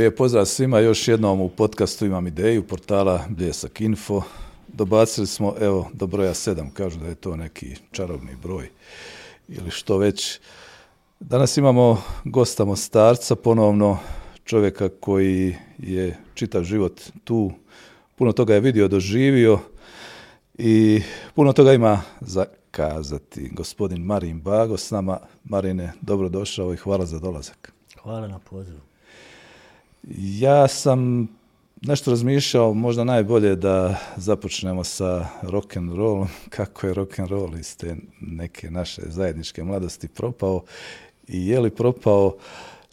Lijep pozdrav svima, još jednom u podcastu imam ideju portala Bljesak Info. Dobacili smo, evo, do broja sedam, kažu da je to neki čarobni broj ili što već. Danas imamo gosta Mostarca, ponovno čovjeka koji je čitav život tu, puno toga je vidio, doživio i puno toga ima za kazati. Gospodin Marin Bago s nama. Marine, dobrodošao i hvala za dolazak. Hvala na pozivu. Ja sam nešto razmišljao, možda najbolje da započnemo sa rock and rollom, kako je rock and roll iz te neke naše zajedničke mladosti propao i je li propao.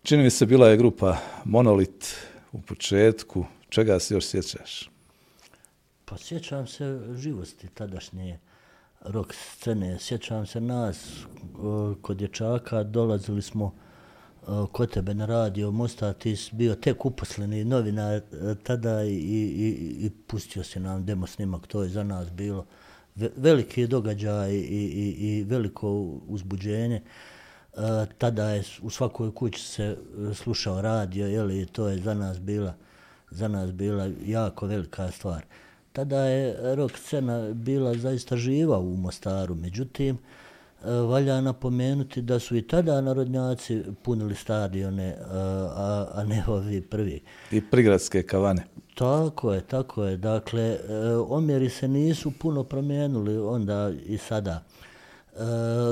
Čini mi se bila je grupa Monolit u početku. Čega se još sjećaš? Pa sjećam se živosti tadašnje rock scene. Sjećam se nas kod dječaka, dolazili smo Eh, kod tebe na radio Mosta, ti si bio tek uposleni novinar eh, tada i, i, i pustio si nam demo snimak, to je za nas bilo veliki događaj i, i, i veliko uzbuđenje. E, tada je u svakoj kući se slušao radio, jeli, to je za nas bila za nas bila jako velika stvar. Tada je rock scena bila zaista živa u Mostaru, međutim, uh, valja napomenuti da su i tada narodnjaci punili stadione, e, a, a ne ovi prvi. I prigradske kavane. Tako je, tako je. Dakle, e, omjeri se nisu puno promijenili onda i sada.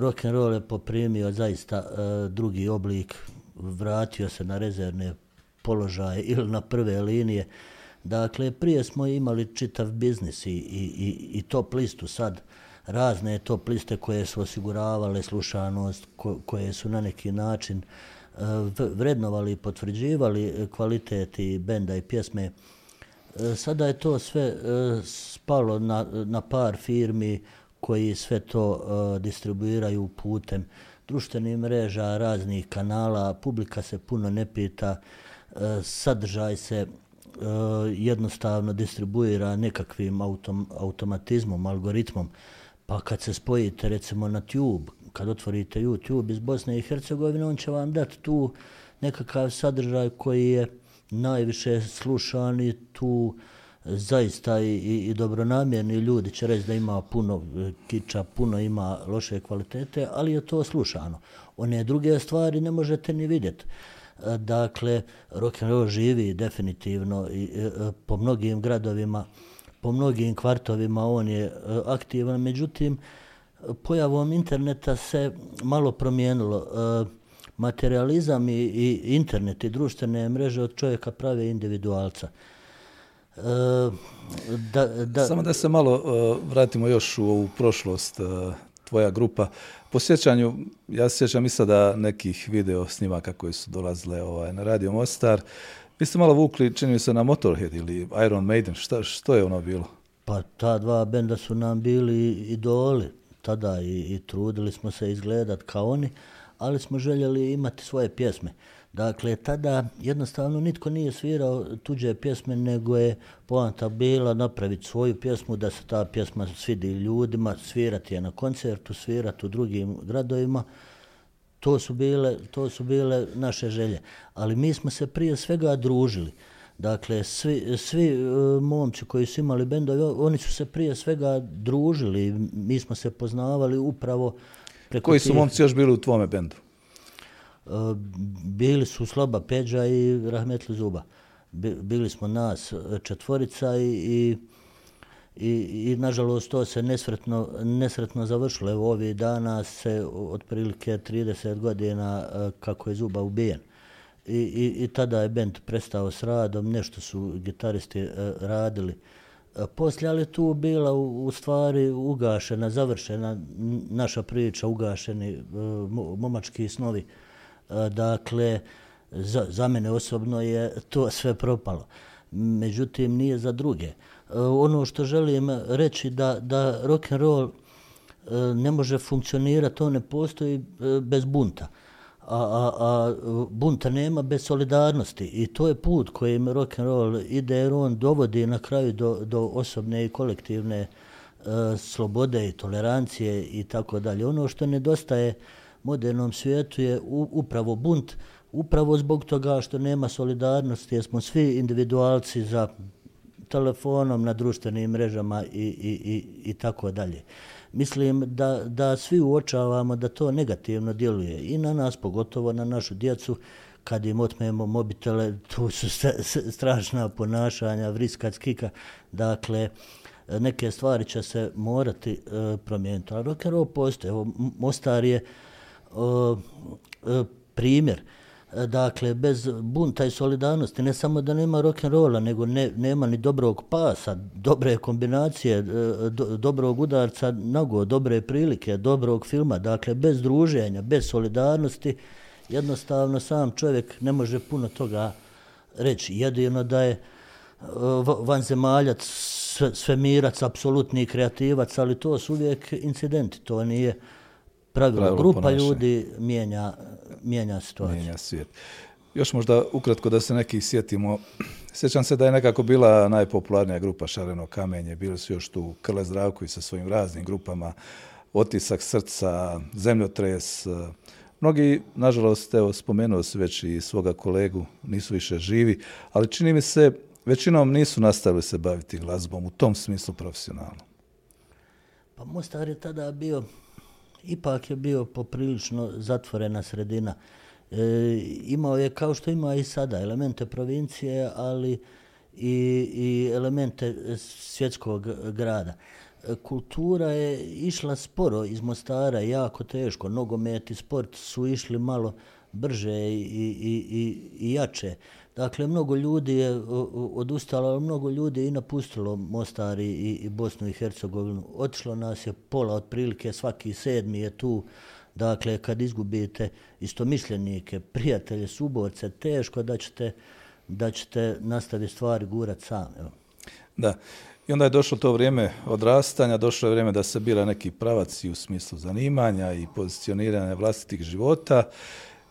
Rock and roll je poprimio zaista drugi oblik, vratio se na rezervne položaje ili na prve linije. Dakle, prije smo imali čitav biznis i, i, i, i top listu sad razne top liste koje su osiguravale slušanost, ko, koje su na neki način e, vrednovali i potvrđivali kvaliteti benda i pjesme. E, sada je to sve e, spalo na, na par firmi koji sve to distribuiraju putem društvenih mreža, raznih kanala, publika se puno ne pita, sadržaj se jednostavno distribuira nekakvim autom, automatizmom, algoritmom. Uh, Pa kad se spojite recimo na Tube, kad otvorite YouTube iz Bosne i Hercegovine, on će vam dati tu nekakav sadržaj koji je najviše slušan i tu zaista i, i, i dobronamjerni ljudi će reći da ima puno kiča, puno ima loše kvalitete, ali je to slušano. One druge stvari ne možete ni vidjeti. Dakle, rock and roll živi definitivno i, i, po mnogim gradovima po mnogim kvartovima on je e, aktivan, međutim, pojavom interneta se malo promijenilo. E, Materializam i, i internet i društvene mreže od čovjeka prave individualca. E, da, da, Samo da se malo e, vratimo još u ovu prošlost, tvoja grupa. Po sjećanju, ja se sjećam i sada nekih video snimaka koji su dolazile ovaj, na Radio Mostar. Vi ste malo vukli, čini mi se, na Motorhead ili Iron Maiden. Šta, što je ono bilo? Pa ta dva benda su nam bili idoli tada i, i trudili smo se izgledat kao oni, ali smo željeli imati svoje pjesme. Dakle, tada jednostavno nitko nije svirao tuđe pjesme, nego je poanta bila napraviti svoju pjesmu, da se ta pjesma svidi ljudima, svirati je na koncertu, svirati u drugim gradovima, To su bile, to su bile naše želje. Ali mi smo se prije svega družili. Dakle, svi, svi uh, momci koji su imali bendove, oni su se prije svega družili. Mi smo se poznavali upravo preko Koji su tih... momci još bili u tvome bendu? Uh, bili su Sloba Peđa i Rahmetli Zuba. Bili smo nas četvorica i, i i, i nažalost to se nesretno, nesretno završilo. Evo ovih dana se otprilike 30 godina e, kako je Zuba ubijen. I, i, i tada je bend prestao s radom, nešto su gitaristi e, radili. E, poslije, ali tu bila u, u stvari ugašena, završena naša priča, ugašeni e, momački snovi. Dakle, za, za mene osobno je to sve propalo. Međutim, nije za druge. E, ono što želim reći da, da rock and roll e, ne može funkcionirati, to ne postoji e, bez bunta. A, a, a bunta nema bez solidarnosti i to je put kojim rock and roll ide jer on dovodi na kraju do, do osobne i kolektivne slobode i tolerancije i tako dalje. Ono što nedostaje modernom svijetu je u, upravo bunt, upravo zbog toga što nema solidarnosti, jer smo svi individualci za telefonom, na društvenim mrežama i, i, i, i tako dalje. Mislim da, da svi uočavamo da to negativno djeluje i na nas, pogotovo na našu djecu, kad im otmemo mobitele, tu su strašna ponašanja, vriska, skika. Dakle, neke stvari će se morati e, promijeniti. A rock and roll postoje. Evo, Mostar je e, e, primjer. Dakle, bez bunta i solidarnosti, ne samo da nema rock and rolla, nego ne, nema ni dobrog pasa, dobre kombinacije, do, dobrog udarca nogo, dobre prilike, dobrog filma. Dakle, bez druženja, bez solidarnosti, jednostavno sam čovjek ne može puno toga reći. Jedino da je vanzemaljac, svemirac, apsolutni kreativac, ali to su uvijek incidenti, to nije pravilo. pravilo Grupa ponašanje. ljudi mijenja, mijenja situaciju. Mijenja svijet. Još možda ukratko da se neki sjetimo. Sjećam se da je nekako bila najpopularnija grupa Šareno kamenje. Bili su još tu Krle Zdravko i sa svojim raznim grupama. Otisak srca, zemljotres. Mnogi, nažalost, evo, spomenuo se već i svoga kolegu, nisu više živi, ali čini mi se većinom nisu nastavili se baviti glazbom u tom smislu profesionalno. Pa Mostar je tada bio, ipak je bio poprilično zatvorena sredina. E, imao je, kao što ima i sada, elemente provincije, ali i, i elemente svjetskog grada. Kultura je išla sporo iz Mostara, jako teško. Nogomet i sport su išli malo brže i, i, i, i jače. Dakle, mnogo ljudi je e, e, odustalo, ali mnogo ljudi je i napustilo Mostar i, i Bosnu i Hercegovinu. Otišlo nas je pola otprilike, svaki sedmi je tu. Dakle, kad izgubite istomišljenike, prijatelje, suborce, teško da ćete, da ćete nastaviti stvari gurat sam. Evo. Da. I onda je došlo to vrijeme odrastanja, došlo je vrijeme da se bira neki pravac i u smislu zanimanja i pozicioniranja vlastitih života.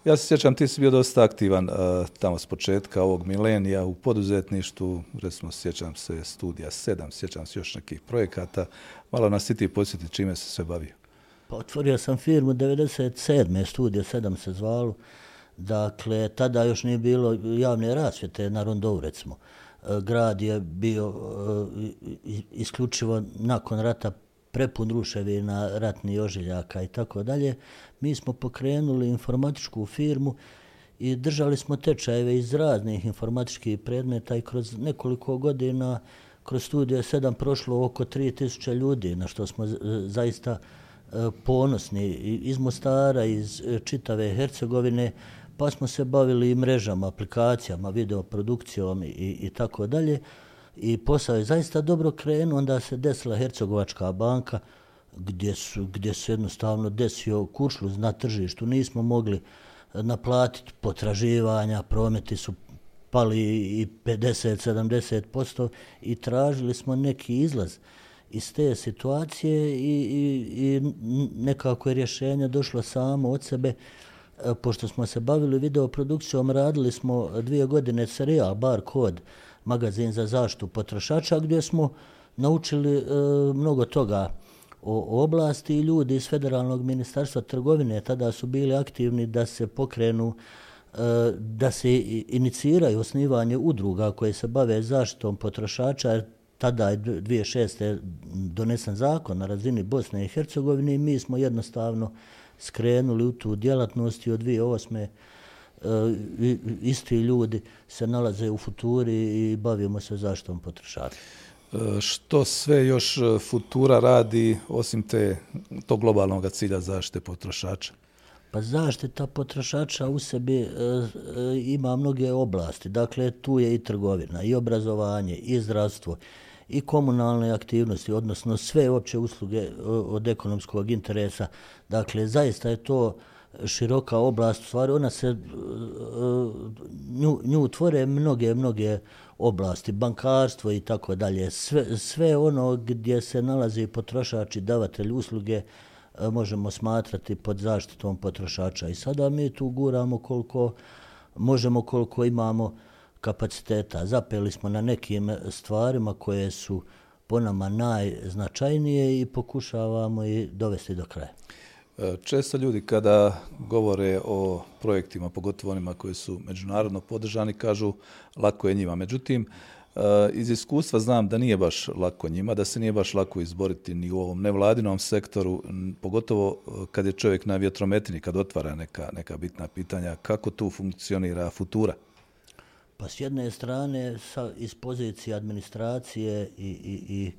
Ja se sjećam, ti si bio dosta aktivan uh, tamo s početka ovog milenija u poduzetništvu, recimo sjećam se studija 7, sjećam se još nekih projekata. Malo nas i ti posjeti čime se sve bavio. Pa otvorio sam firmu 97. studija 7 se zvalo. Dakle, tada još nije bilo javne rasvjete na Rondovu, recimo. E, grad je bio uh, isključivo nakon rata prepun ruševina, ratni ožiljaka i tako dalje, mi smo pokrenuli informatičku firmu i držali smo tečajeve iz raznih informatičkih predmeta i kroz nekoliko godina kroz studio 7 prošlo oko 3000 ljudi, na što smo zaista e, ponosni iz Mostara, iz e, čitave Hercegovine, pa smo se bavili i mrežama, aplikacijama, videoprodukcijom i, i tako dalje i posao je zaista dobro krenuo, onda se desila Hercegovačka banka, gdje su, gdje se jednostavno desio kuršluz na tržištu, nismo mogli eh, naplatiti potraživanja, prometi su pali i 50-70% i tražili smo neki izlaz iz te situacije i, i, i nekako je rješenje došlo samo od sebe, eh, pošto smo se bavili videoprodukcijom, radili smo dvije godine serijal Bar Code, magazin za zaštitu potrošača gdje smo naučili e, mnogo toga o, oblasti i ljudi iz Federalnog ministarstva trgovine tada su bili aktivni da se pokrenu e, da se iniciraju osnivanje udruga koje se bave zaštitom potrošača jer tada je 2006. donesen zakon na razini Bosne i Hercegovine i mi smo jednostavno skrenuli u tu djelatnost i od 2008 isti ljudi se nalaze u futuri i bavimo se zaštitom potrošača. E, što sve još e, futura radi osim te to globalnog cilja zaštite potrošača? Pa zaštita potrošača u sebi e, e, ima mnoge oblasti. Dakle, tu je i trgovina, i obrazovanje, i zdravstvo, i komunalne aktivnosti, odnosno sve opće usluge od ekonomskog interesa. Dakle, zaista je to široka oblast, u stvari ona se, e, nju, nju tvore mnoge, mnoge oblasti, bankarstvo i tako dalje. Sve, sve ono gdje se nalazi potrošač i davatelj usluge e, možemo smatrati pod zaštitom potrošača. I sada mi tu guramo koliko možemo, koliko imamo kapaciteta. Zapeli smo na nekim stvarima koje su po nama najznačajnije i pokušavamo i dovesti do kraja. E, često ljudi kada govore o projektima, pogotovo onima koji su međunarodno podržani, kažu lako je njima. Međutim, e, iz iskustva znam da nije baš lako njima, da se nije baš lako izboriti ni u ovom nevladinom sektoru, pogotovo e, kad je čovjek na vjetrometini, kad otvara neka, neka bitna pitanja, kako tu funkcionira futura? Pa s jedne strane, sa, iz pozicije administracije i, i, i,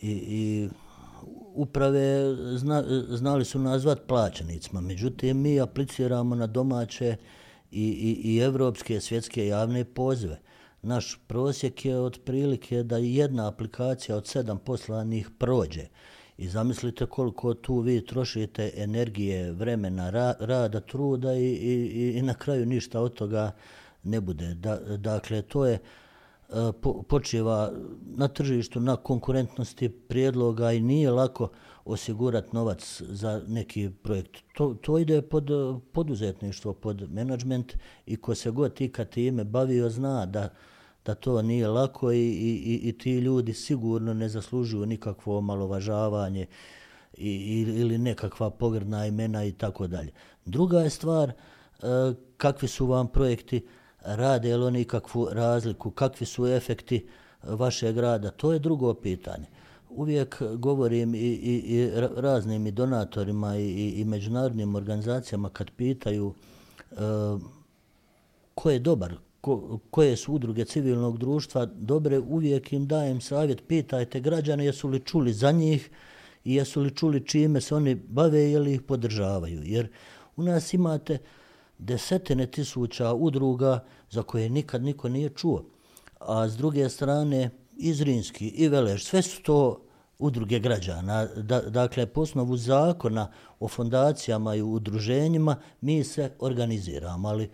i, i uprave zna, znali su nazvat plaćenicima. Međutim, mi apliciramo na domaće i, i, i evropske svjetske javne pozive. Naš prosjek je otprilike da jedna aplikacija od sedam poslanih prođe. I zamislite koliko tu vi trošite energije, vremena, ra, rada, truda i, i, i na kraju ništa od toga ne bude. Da, dakle, to je E, po, počeva na tržištu, na konkurentnosti prijedloga i nije lako osigurati novac za neki projekt. To, to ide pod e, poduzetništvo, pod menadžment i ko se god ikad time bavio zna da, da to nije lako i, i, i ti ljudi sigurno ne zaslužuju nikakvo omalovažavanje i, ili nekakva pogrdna imena i tako dalje. Druga je stvar e, kakvi su vam projekti, rade li oni kakvu razliku, kakvi su efekti vašeg rada, to je drugo pitanje. Uvijek govorim i, i, i raznim i donatorima i, i, i međunarodnim organizacijama kad pitaju e, ko je dobar, ko, koje su udruge civilnog društva dobre, uvijek im dajem savjet, pitajte građane jesu li čuli za njih i jesu li čuli čime se oni bave ili ih podržavaju. Jer u nas imate desetine tisuća udruga za koje nikad niko nije čuo. A s druge strane, Izrinski i Veleš, sve su to udruge građana. Da, dakle, po osnovu zakona o fondacijama i udruženjima mi se organiziramo, ali e,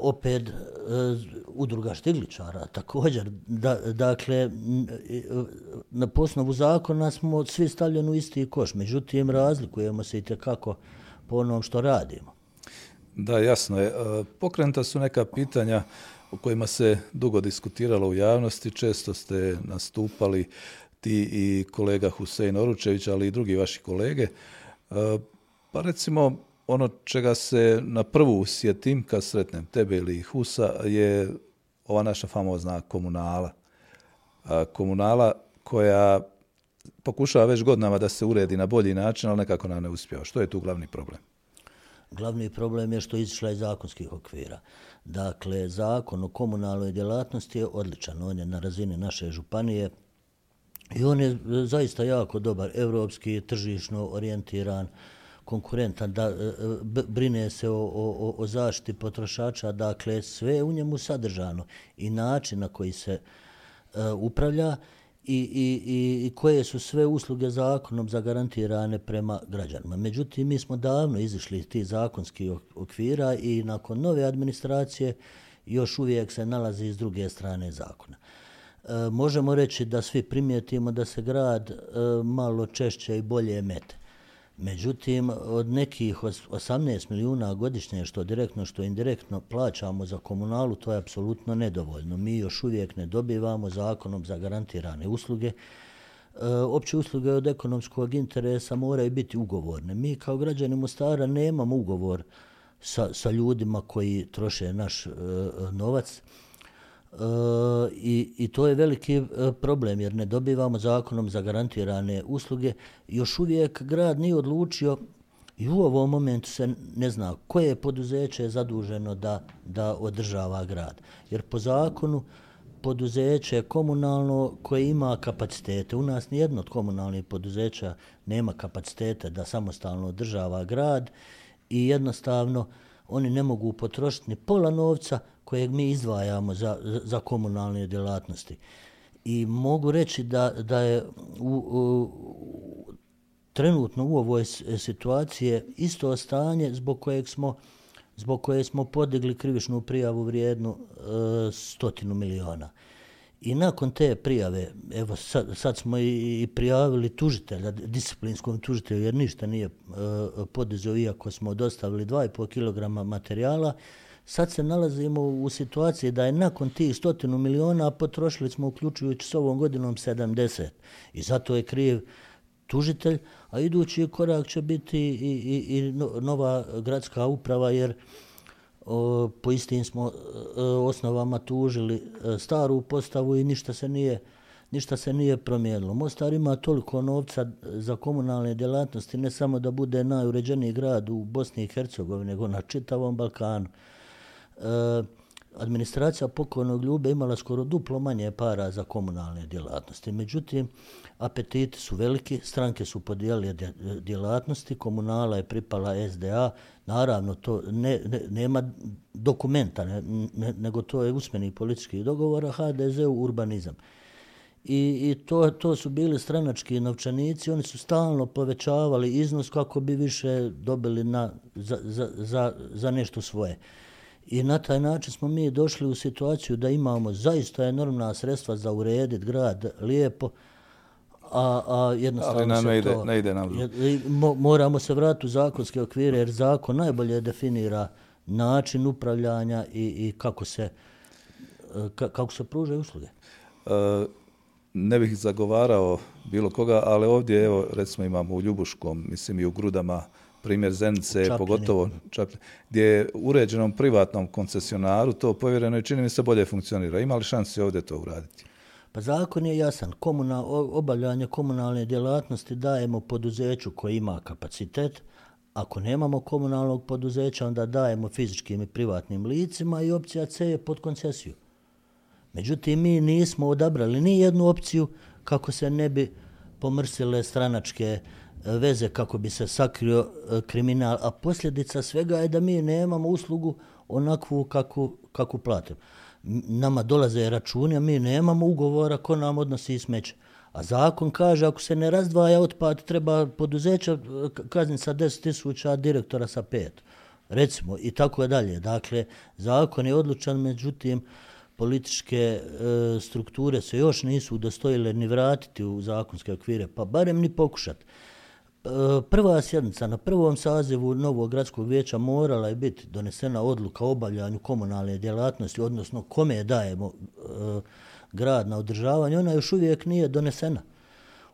opet e, udruga štigličara također. Da, dakle, e, na na osnovu zakona smo svi stavljeni u isti koš, međutim razlikujemo se i tekako po onom što radimo. Da, jasno je. E, pokrenuta su neka pitanja o kojima se dugo diskutiralo u javnosti. Često ste nastupali ti i kolega Husein Oručević, ali i drugi vaši kolege. E, pa recimo, ono čega se na prvu sjetim kad sretnem tebe ili Husa je ova naša famozna komunala. E, komunala koja pokušava već godinama da se uredi na bolji način, ali nekako nam ne uspjeva. Što je tu glavni problem? Glavni problem je što je izišla iz zakonskih okvira. Dakle, zakon o komunalnoj djelatnosti je odličan. On je na razini naše županije i on je zaista jako dobar, evropski, tržišno orijentiran, konkurentan, da e, brine se o, o, o zaštiti potrošača. Dakle, sve u njemu sadržano i način na koji se uh, upravlja i, i, i koje su sve usluge zakonom zagarantirane prema građanima. Međutim, mi smo davno izišli iz tih zakonskih okvira i nakon nove administracije još uvijek se nalazi iz druge strane zakona. E, možemo reći da svi primijetimo da se grad e, malo češće i bolje mete. Međutim, od nekih 18 milijuna godišnje, što direktno, što indirektno plaćamo za komunalu, to je apsolutno nedovoljno. Mi još uvijek ne dobivamo zakonom za garantirane usluge. E, opće usluge od ekonomskog interesa moraju biti ugovorne. Mi kao građani Mostara nemamo ugovor sa, sa ljudima koji troše naš e, novac. E, i, i to je veliki e, problem jer ne dobivamo zakonom za garantirane usluge. Još uvijek grad nije odlučio i u ovom momentu se ne zna koje poduzeće je zaduženo da, da održava grad. Jer po zakonu poduzeće komunalno koje ima kapacitete, u nas nijedno od komunalnih poduzeća nema kapacitete da samostalno održava grad i jednostavno oni ne mogu potrošiti ni pola novca kojeg mi izdvajamo za, za komunalne djelatnosti. I mogu reći da, da je u, u, trenutno u ovoj situacije isto stanje zbog kojeg smo zbog koje smo podigli krivičnu prijavu vrijednu e, stotinu miliona. I nakon te prijave, evo sad, sad smo i, i prijavili tužitelja, disciplinskom tužitelju, jer ništa nije e, podizao, iako smo dostavili 2,5 kg materijala, sad se nalazimo u situaciji da je nakon tih stotinu miliona potrošili smo uključujući s ovom godinom 70. I zato je kriv tužitelj, a idući korak će biti i, i, i nova gradska uprava, jer o, po istim smo o, osnovama tužili e, staru postavu i ništa se nije ništa se nije promijenilo. Mostar ima toliko novca za komunalne djelatnosti, ne samo da bude najuređeniji grad u Bosni i Hercegovini, nego na čitavom Balkanu. E, administracija pokojnog Ljube imala skoro duplo manje para za komunalne djelatnosti. Međutim, apetiti su veliki, stranke su podijelile djelatnosti, komunala je pripala SDA, naravno to ne, ne, nema dokumenta, ne, ne, nego to je usmeni politički dogovor, a HDZ u urbanizam. I, i to, to su bili stranački novčanici, oni su stalno povećavali iznos kako bi više dobili na, za, za, za, za nešto svoje. I na taj način smo mi došli u situaciju da imamo zaista enormna sredstva za urediti grad lijepo, a, a jednostavno Ali se ne ide, to... ne ide nam. Mo, moramo se vratiti u zakonske okvire, jer zakon najbolje definira način upravljanja i, i kako se kako se pružaju usluge. Uh, ne bih zagovarao bilo koga, ali ovdje, evo, recimo imamo u Ljubuškom, mislim i u Grudama, primjer Zenice, Čapljeni. pogotovo Čapljeni, gdje je uređenom privatnom koncesionaru to povjereno i čini mi se bolje funkcionira. Ima li šansi ovdje to uraditi? Pa zakon je jasan. Komunal, obavljanje komunalne djelatnosti dajemo poduzeću koji ima kapacitet. Ako nemamo komunalnog poduzeća, onda dajemo fizičkim i privatnim licima i opcija C je pod koncesiju. Međutim, mi nismo odabrali ni jednu opciju kako se ne bi pomrsile stranačke veze, kako bi se sakrio e, kriminal, a posljedica svega je da mi nemamo uslugu onakvu kako, kako platimo. Nama dolaze računi, a mi nemamo ugovora ko nam odnosi smeće. A zakon kaže, ako se ne razdvaja otpad, treba poduzeća e, kazniti sa 10.000, direktora sa 5. Recimo, i tako dalje. Dakle, zakon je odlučan, međutim, političke e, strukture se još nisu udostojile ni vratiti u zakonske okvire, pa barem ni pokušati. Eh, prva sjednica na prvom sazivu Novog gradskog vijeća morala je biti donesena odluka o obavljanju komunalne djelatnosti, odnosno kome dajemo e, grad na održavanje, ona još uvijek nije donesena.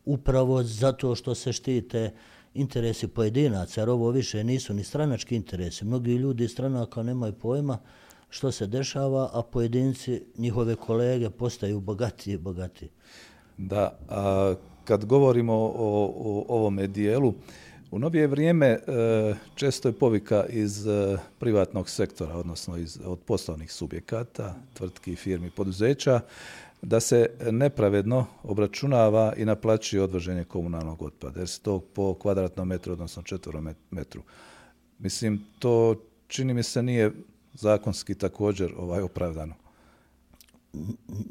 Upravo zato što se štite interesi pojedinaca, jer ovo više nisu ni stranački interesi. Mnogi ljudi iz stranaka nemaju pojma što se dešava, a pojedinci, njihove kolege, postaju bogatiji i bogatiji. Da, a kad govorimo o, o ovome dijelu, u novije vrijeme e, često je povika iz e, privatnog sektora, odnosno iz, od poslovnih subjekata, tvrtki, firmi, poduzeća, da se nepravedno obračunava i naplaćuje odvoženje komunalnog otpada, jer se to po kvadratnom metru, odnosno četvorom metru. Mislim, to čini mi se nije zakonski također ovaj opravdano.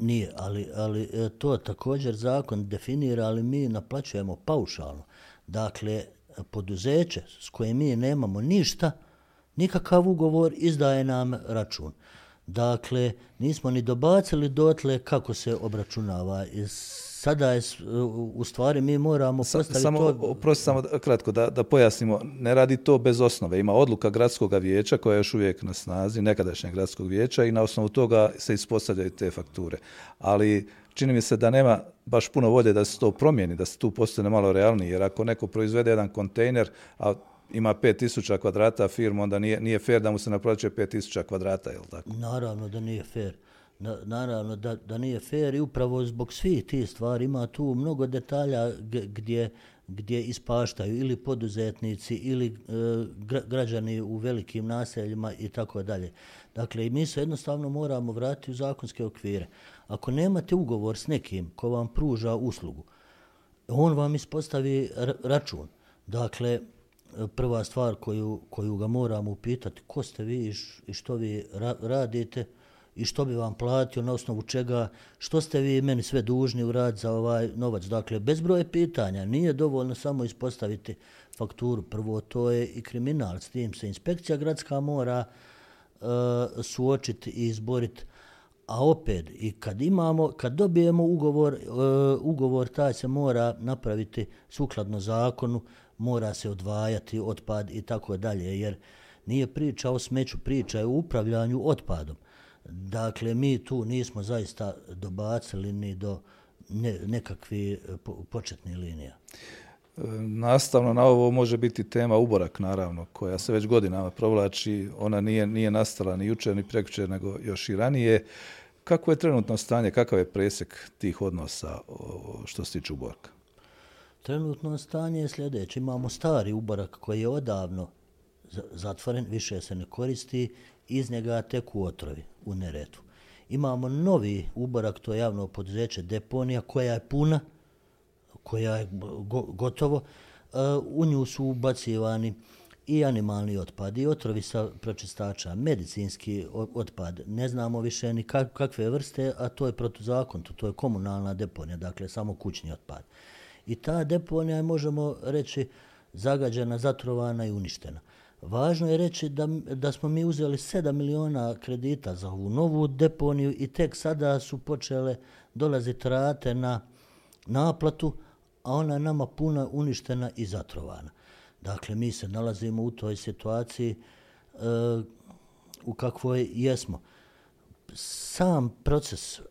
Nije, ali, ali e, to također zakon definira, ali mi naplaćujemo paušalno. Dakle, poduzeće s kojim mi nemamo ništa, nikakav ugovor izdaje nam račun. Dakle, nismo ni dobacili dotle kako se obračunava. Iz sada je u stvari mi moramo postaviti samo, to... Oprosti samo kratko da, da pojasnimo, ne radi to bez osnove. Ima odluka gradskog vijeća koja je još uvijek na snazi, nekadašnjeg gradskog vijeća i na osnovu toga se ispostavljaju te fakture. Ali čini mi se da nema baš puno volje da se to promijeni, da se tu postane malo realniji, jer ako neko proizvede jedan kontejner, a ima 5000 kvadrata firma, onda nije, nije fair da mu se naplaćuje 5000 kvadrata, je li tako? Naravno da nije fair na, naravno da, da nije fair i upravo zbog svih tih stvari ima tu mnogo detalja gdje, gdje ispaštaju ili poduzetnici ili e, građani u velikim naseljima i tako dalje. Dakle, mi se jednostavno moramo vratiti u zakonske okvire. Ako nemate ugovor s nekim ko vam pruža uslugu, on vam ispostavi račun. Dakle, prva stvar koju, koju ga moramo upitati, ko ste vi i što vi ra radite, i što bi vam platio, na osnovu čega, što ste vi meni sve dužni u rad za ovaj novac. Dakle, bez broje pitanja, nije dovoljno samo ispostaviti fakturu. Prvo, to je i kriminal, s tim se inspekcija gradska mora e, suočiti i izboriti. A opet, i kad imamo, kad dobijemo ugovor, e, ugovor taj se mora napraviti sukladno zakonu, mora se odvajati otpad i tako dalje, jer nije priča o smeću, priča je o upravljanju otpadom. Dakle, mi tu nismo zaista dobacili ni do ne, nekakvi početni linija. Nastavno na ovo može biti tema uborak, naravno, koja se već godinama provlači. Ona nije, nije nastala ni jučer, ni prekjučer, nego još i ranije. Kako je trenutno stanje, kakav je presek tih odnosa što se tiče uborka? Trenutno stanje je sljedeće. Imamo stari uborak koji je odavno zatvoren, više se ne koristi, iz njega teku otrovi u neretu. Imamo novi uborak, to je javno poduzeće deponija, koja je puna, koja je gotovo. E, u nju su ubacivani i animalni otpad i otrovi sa pročistača, medicinski otpad. Ne znamo više ni kakve vrste, a to je protuzakon, to je komunalna deponija, dakle samo kućni otpad. I ta deponija je, možemo reći, zagađena, zatrovana i uništena. Važno je reći da, da smo mi uzeli 7 miliona kredita za ovu novu deponiju i tek sada su počele dolaziti rate na naplatu, a ona je nama puna uništena i zatrovana. Dakle, mi se nalazimo u toj situaciji e, u kakvoj jesmo. Sam proces e,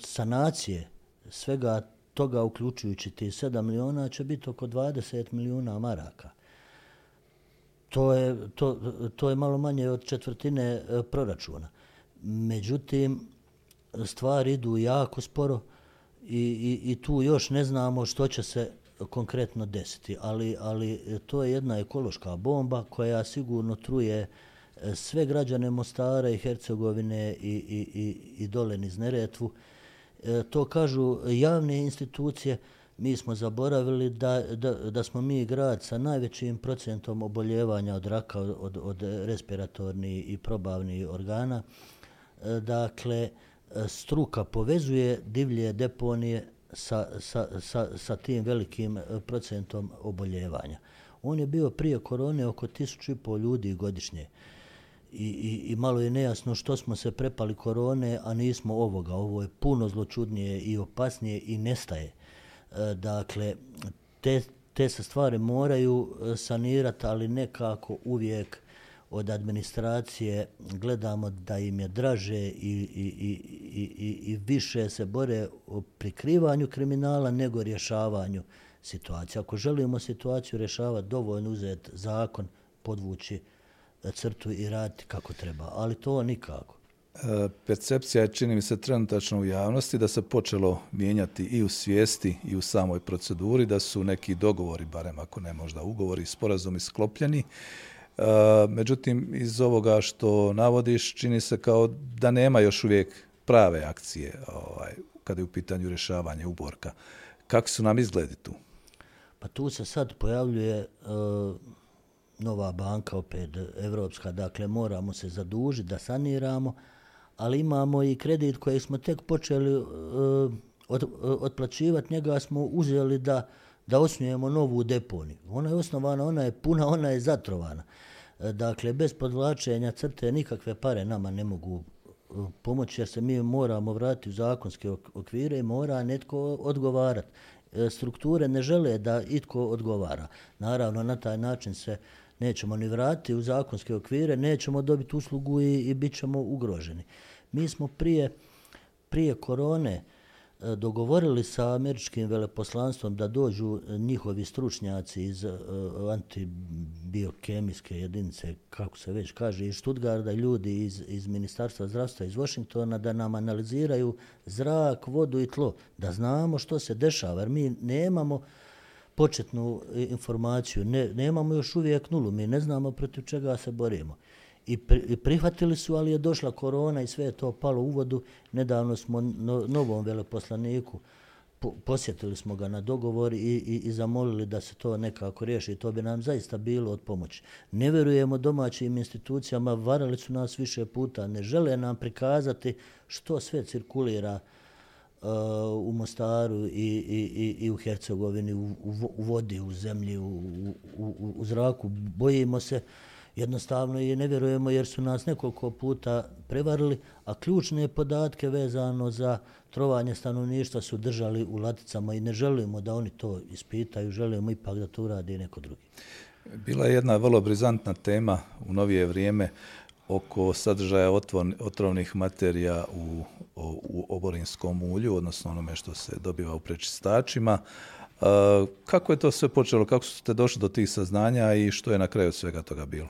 sanacije svega toga, uključujući ti 7 miliona, će biti oko 20 milijuna maraka. To je, to, to je malo manje od četvrtine e, proračuna. Međutim, stvari idu jako sporo i, i, i tu još ne znamo što će se konkretno desiti, ali, ali to je jedna ekološka bomba koja sigurno truje e, sve građane Mostara i Hercegovine i, i, i, i dole niz Neretvu. E, to kažu javne institucije, mi smo zaboravili da, da, da smo mi grad sa najvećim procentom oboljevanja od raka, od, od respiratorni i probavni organa. E, dakle, struka povezuje divlje deponije sa, sa, sa, sa tim velikim procentom oboljevanja. On je bio prije korone oko tisuću i pol ljudi godišnje. I, i, I malo je nejasno što smo se prepali korone, a nismo ovoga. Ovo je puno zločudnije i opasnije i nestaje. Dakle, te, te se stvari moraju e, sanirati, ali nekako uvijek od administracije gledamo da im je draže i, i, i, i, i više se bore o prikrivanju kriminala nego rješavanju situacije. Ako želimo situaciju rješavati, dovoljno uzeti zakon, podvući e, crtu i raditi kako treba, ali to nikako. Percepcija je, čini mi se, trenutačno u javnosti da se počelo mijenjati i u svijesti i u samoj proceduri, da su neki dogovori, barem ako ne možda ugovori, sporazumi sklopljeni. E, međutim, iz ovoga što navodiš, čini se kao da nema još uvijek prave akcije ovaj, kada je u pitanju rješavanje uborka. Kako su nam izgledi tu? Pa tu se sad pojavljuje e, nova banka, opet evropska, dakle moramo se zadužiti da saniramo, ali imamo i kredit koji smo tek počeli uh, od, e, otplaćivati, njega smo uzeli da, da osnujemo novu deponiju. Ona je osnovana, ona je puna, ona je zatrovana. E, dakle, bez podvlačenja crte nikakve pare nama ne mogu pomoći jer se mi moramo vratiti u zakonske okvire i mora netko odgovarati. Strukture ne žele da itko odgovara. Naravno, na taj način se nećemo ni vratiti u zakonske okvire, nećemo dobiti uslugu i, i bit ćemo ugroženi. Mi smo prije, prije korone, E, dogovorili sa američkim veleposlanstvom da dođu e, njihovi stručnjaci iz uh, antibiokemijske jedinice, kako se već kaže, iz Stuttgarda, ljudi iz, iz Ministarstva zdravstva iz Washingtona, da nam analiziraju zrak, vodu i tlo, da znamo što se dešava, jer mi nemamo početnu informaciju, ne, nemamo još uvijek nulu, mi ne znamo protiv čega se borimo i prihvatili su, ali je došla korona i sve je to palo u vodu. Nedavno smo no, novom veleposlaniku posjetili smo ga na dogovor i, i, i zamolili da se to nekako riješi. To bi nam zaista bilo od pomoći. Ne verujemo domaćim institucijama, varali su nas više puta, ne žele nam prikazati što sve cirkulira uh, u Mostaru i, i, i, i u Hercegovini, u, u, u vodi, u zemlji, u, u, u zraku. Bojimo se jednostavno i ne vjerujemo jer su nas nekoliko puta prevarili, a ključne podatke vezano za trovanje stanovništva su držali u laticama i ne želimo da oni to ispitaju, želimo ipak da to uradi neko drugi. Bila je jedna vrlo brizantna tema u novije vrijeme oko sadržaja otrovnih materija u, u oborinskom ulju, odnosno onome što se dobiva u prečistačima. E, kako je to sve počelo, kako ste došli do tih saznanja i što je na kraju svega toga bilo?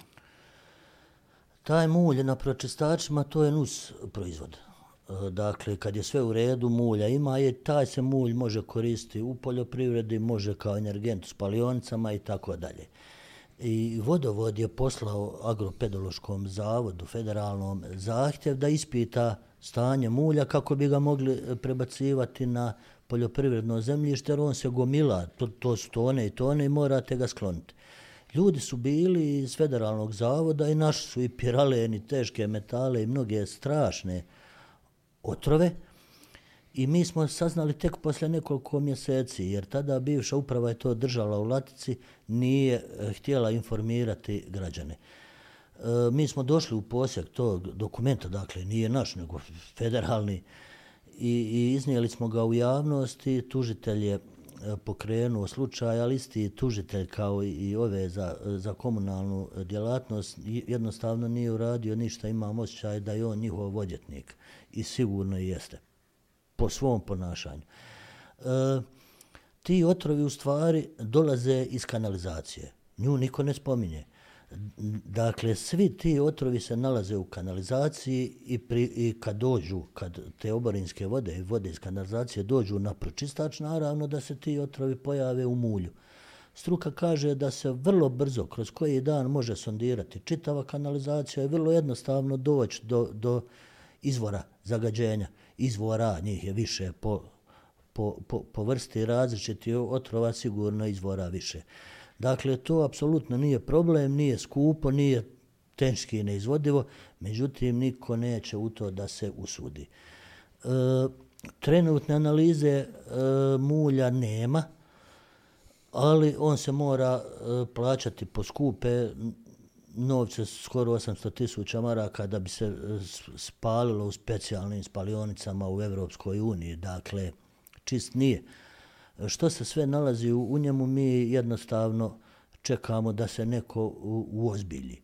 Taj mulj na pročistačima, to je nus proizvod. E, dakle, kad je sve u redu, mulja ima i taj se mulj može koristiti u poljoprivredi, može kao energent u spalionicama i tako dalje. I vodovod je poslao agropedološkom zavodu, federalnom, zahtjev da ispita stanje mulja kako bi ga mogli e, prebacivati na poljoprivredno zemljište, jer on se gomila, to, to su tone i tone i morate ga skloniti. Ljudi su bili iz federalnog zavoda i našli su i piraleni, teške metale i mnoge strašne otrove. I mi smo saznali tek posle nekoliko mjeseci, jer tada bivša uprava je to držala u Latici, nije e, htjela informirati građane. E, mi smo došli u posjek tog dokumenta, dakle nije naš, nego federalni, i, i iznijeli smo ga u javnosti, tužitelj je e, pokrenuo slučaj, ali isti tužitelj kao i ove za, za komunalnu djelatnost jednostavno nije uradio ništa, imam osjećaj da je on njihov odjetnik i sigurno jeste po svom ponašanju. E, ti otrovi u stvari dolaze iz kanalizacije. Nju niko ne spominje. Dakle, svi ti otrovi se nalaze u kanalizaciji i, pri, i kad dođu, kad te oborinske vode i vode iz kanalizacije dođu na pročistač, naravno da se ti otrovi pojave u mulju. Struka kaže da se vrlo brzo, kroz koji dan može sondirati čitava kanalizacija i vrlo jednostavno doći do, do izvora zagađenja. Izvora njih je više po, po, po, po vrsti različiti otrova, sigurno izvora više. Dakle, to apsolutno nije problem, nije skupo, nije tenški neizvodivo, međutim, niko neće u to da se usudi. E, trenutne analize e, mulja nema, ali on se mora e, plaćati po skupe novce, skoro 800 tisuća maraka da bi se e, spalilo u specijalnim spalionicama u Evropskoj uniji. Dakle, čist nije što se sve nalazi u, u njemu, mi jednostavno čekamo da se neko uozbilji.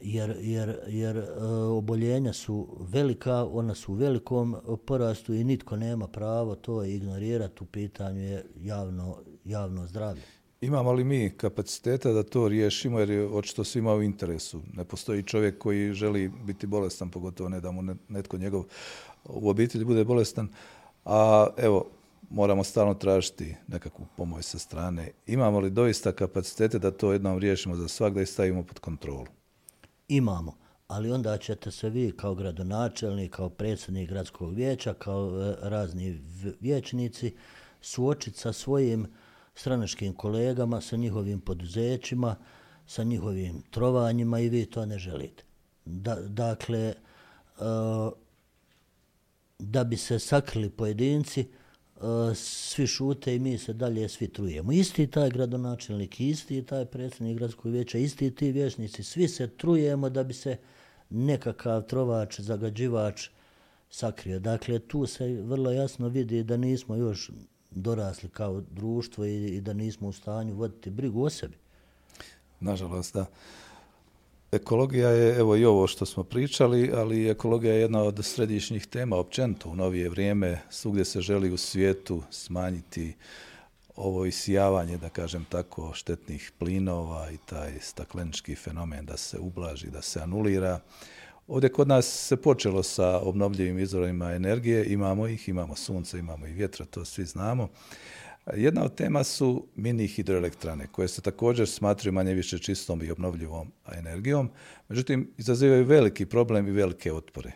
Jer, jer, jer e, oboljenja su velika, ona su u velikom porastu i nitko nema pravo to ignorirati u pitanju je javno, javno zdravlje. Imamo li mi kapaciteta da to riješimo jer je očito svima u interesu? Ne postoji čovjek koji želi biti bolestan, pogotovo ne da mu netko njegov u obitelji bude bolestan. A evo, moramo stalno tražiti nekakvu pomoć sa strane. Imamo li doista kapacitete da to jednom riješimo za svak da ih stavimo pod kontrolu? Imamo, ali onda ćete se vi kao gradonačelnik, kao predsjednik gradskog vijeća, kao e, razni vijećnici suočiti sa svojim stranačkim kolegama, sa njihovim poduzećima, sa njihovim trovanjima i vi to ne želite. Da, dakle, e, da bi se sakrili pojedinci, Eh, svi šute i mi se dalje svi trujemo. Isti taj gradonačelnik, isti taj predsjednik gradskog vijeća, isti ti vješnici, svi se trujemo da bi se nekakav trovač, zagađivač sakrio. Dakle, tu se vrlo jasno vidi da nismo još dorasli kao društvo i, i da nismo u stanju voditi brigu o sebi. Nažalost, da. Ekologija je, evo i ovo što smo pričali, ali ekologija je jedna od središnjih tema općenito u novije vrijeme, svugdje se želi u svijetu smanjiti ovo isijavanje, da kažem tako, štetnih plinova i taj staklenički fenomen da se ublaži, da se anulira. Ovdje kod nas se počelo sa obnovljivim izvorima energije, imamo ih, imamo sunce, imamo i vjetra, to svi znamo. Jedna od tema su mini hidroelektrane, koje se također smatruju manje više čistom i obnovljivom energijom, međutim, izazivaju veliki problem i velike otpore.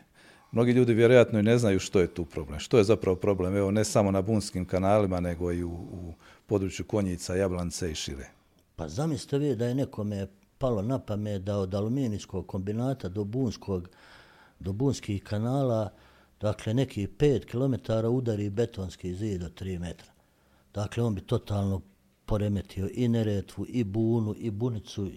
Mnogi ljudi vjerojatno i ne znaju što je tu problem. Što je zapravo problem? Evo, ne samo na bunskim kanalima, nego i u, u području Konjica, Jablance i šire. Pa zamislite vi da je nekome palo na pamet da od aluminijskog kombinata do bunskog, do bunskih kanala, dakle neki 5 km udari betonski zid od 3 metra. Dakle, on bi totalno poremetio i Neretvu, i Bunu, i Bunicu,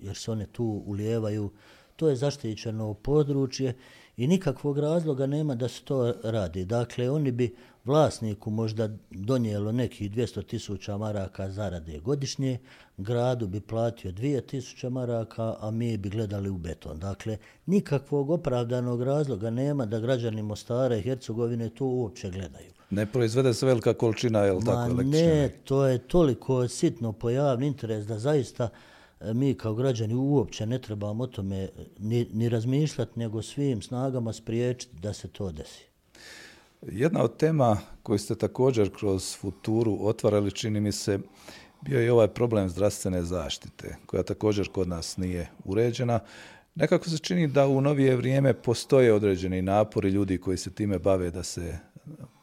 jer se one tu ulijevaju. To je zaštićeno područje I nikakvog razloga nema da se to radi. Dakle, oni bi vlasniku možda donijelo nekih 200 tisuća maraka zarade godišnje, gradu bi platio 2 tisuća maraka, a mi bi gledali u beton. Dakle, nikakvog opravdanog razloga nema da građani Mostara i Hercegovine to uopće gledaju. Ne proizvede se velika količina, je li tako, električne? Ne, to je toliko sitno pojavni interes da zaista e, E, mi kao građani uopće ne trebamo o tome ni, ni razmišljati, nego svim snagama spriječiti da se to desi. Jedna od tema koju ste također kroz futuru otvarali, čini mi se, bio je ovaj problem zdravstvene zaštite, koja također kod nas nije uređena. Nekako se čini da u novije vrijeme postoje određeni napori ljudi koji se time bave da se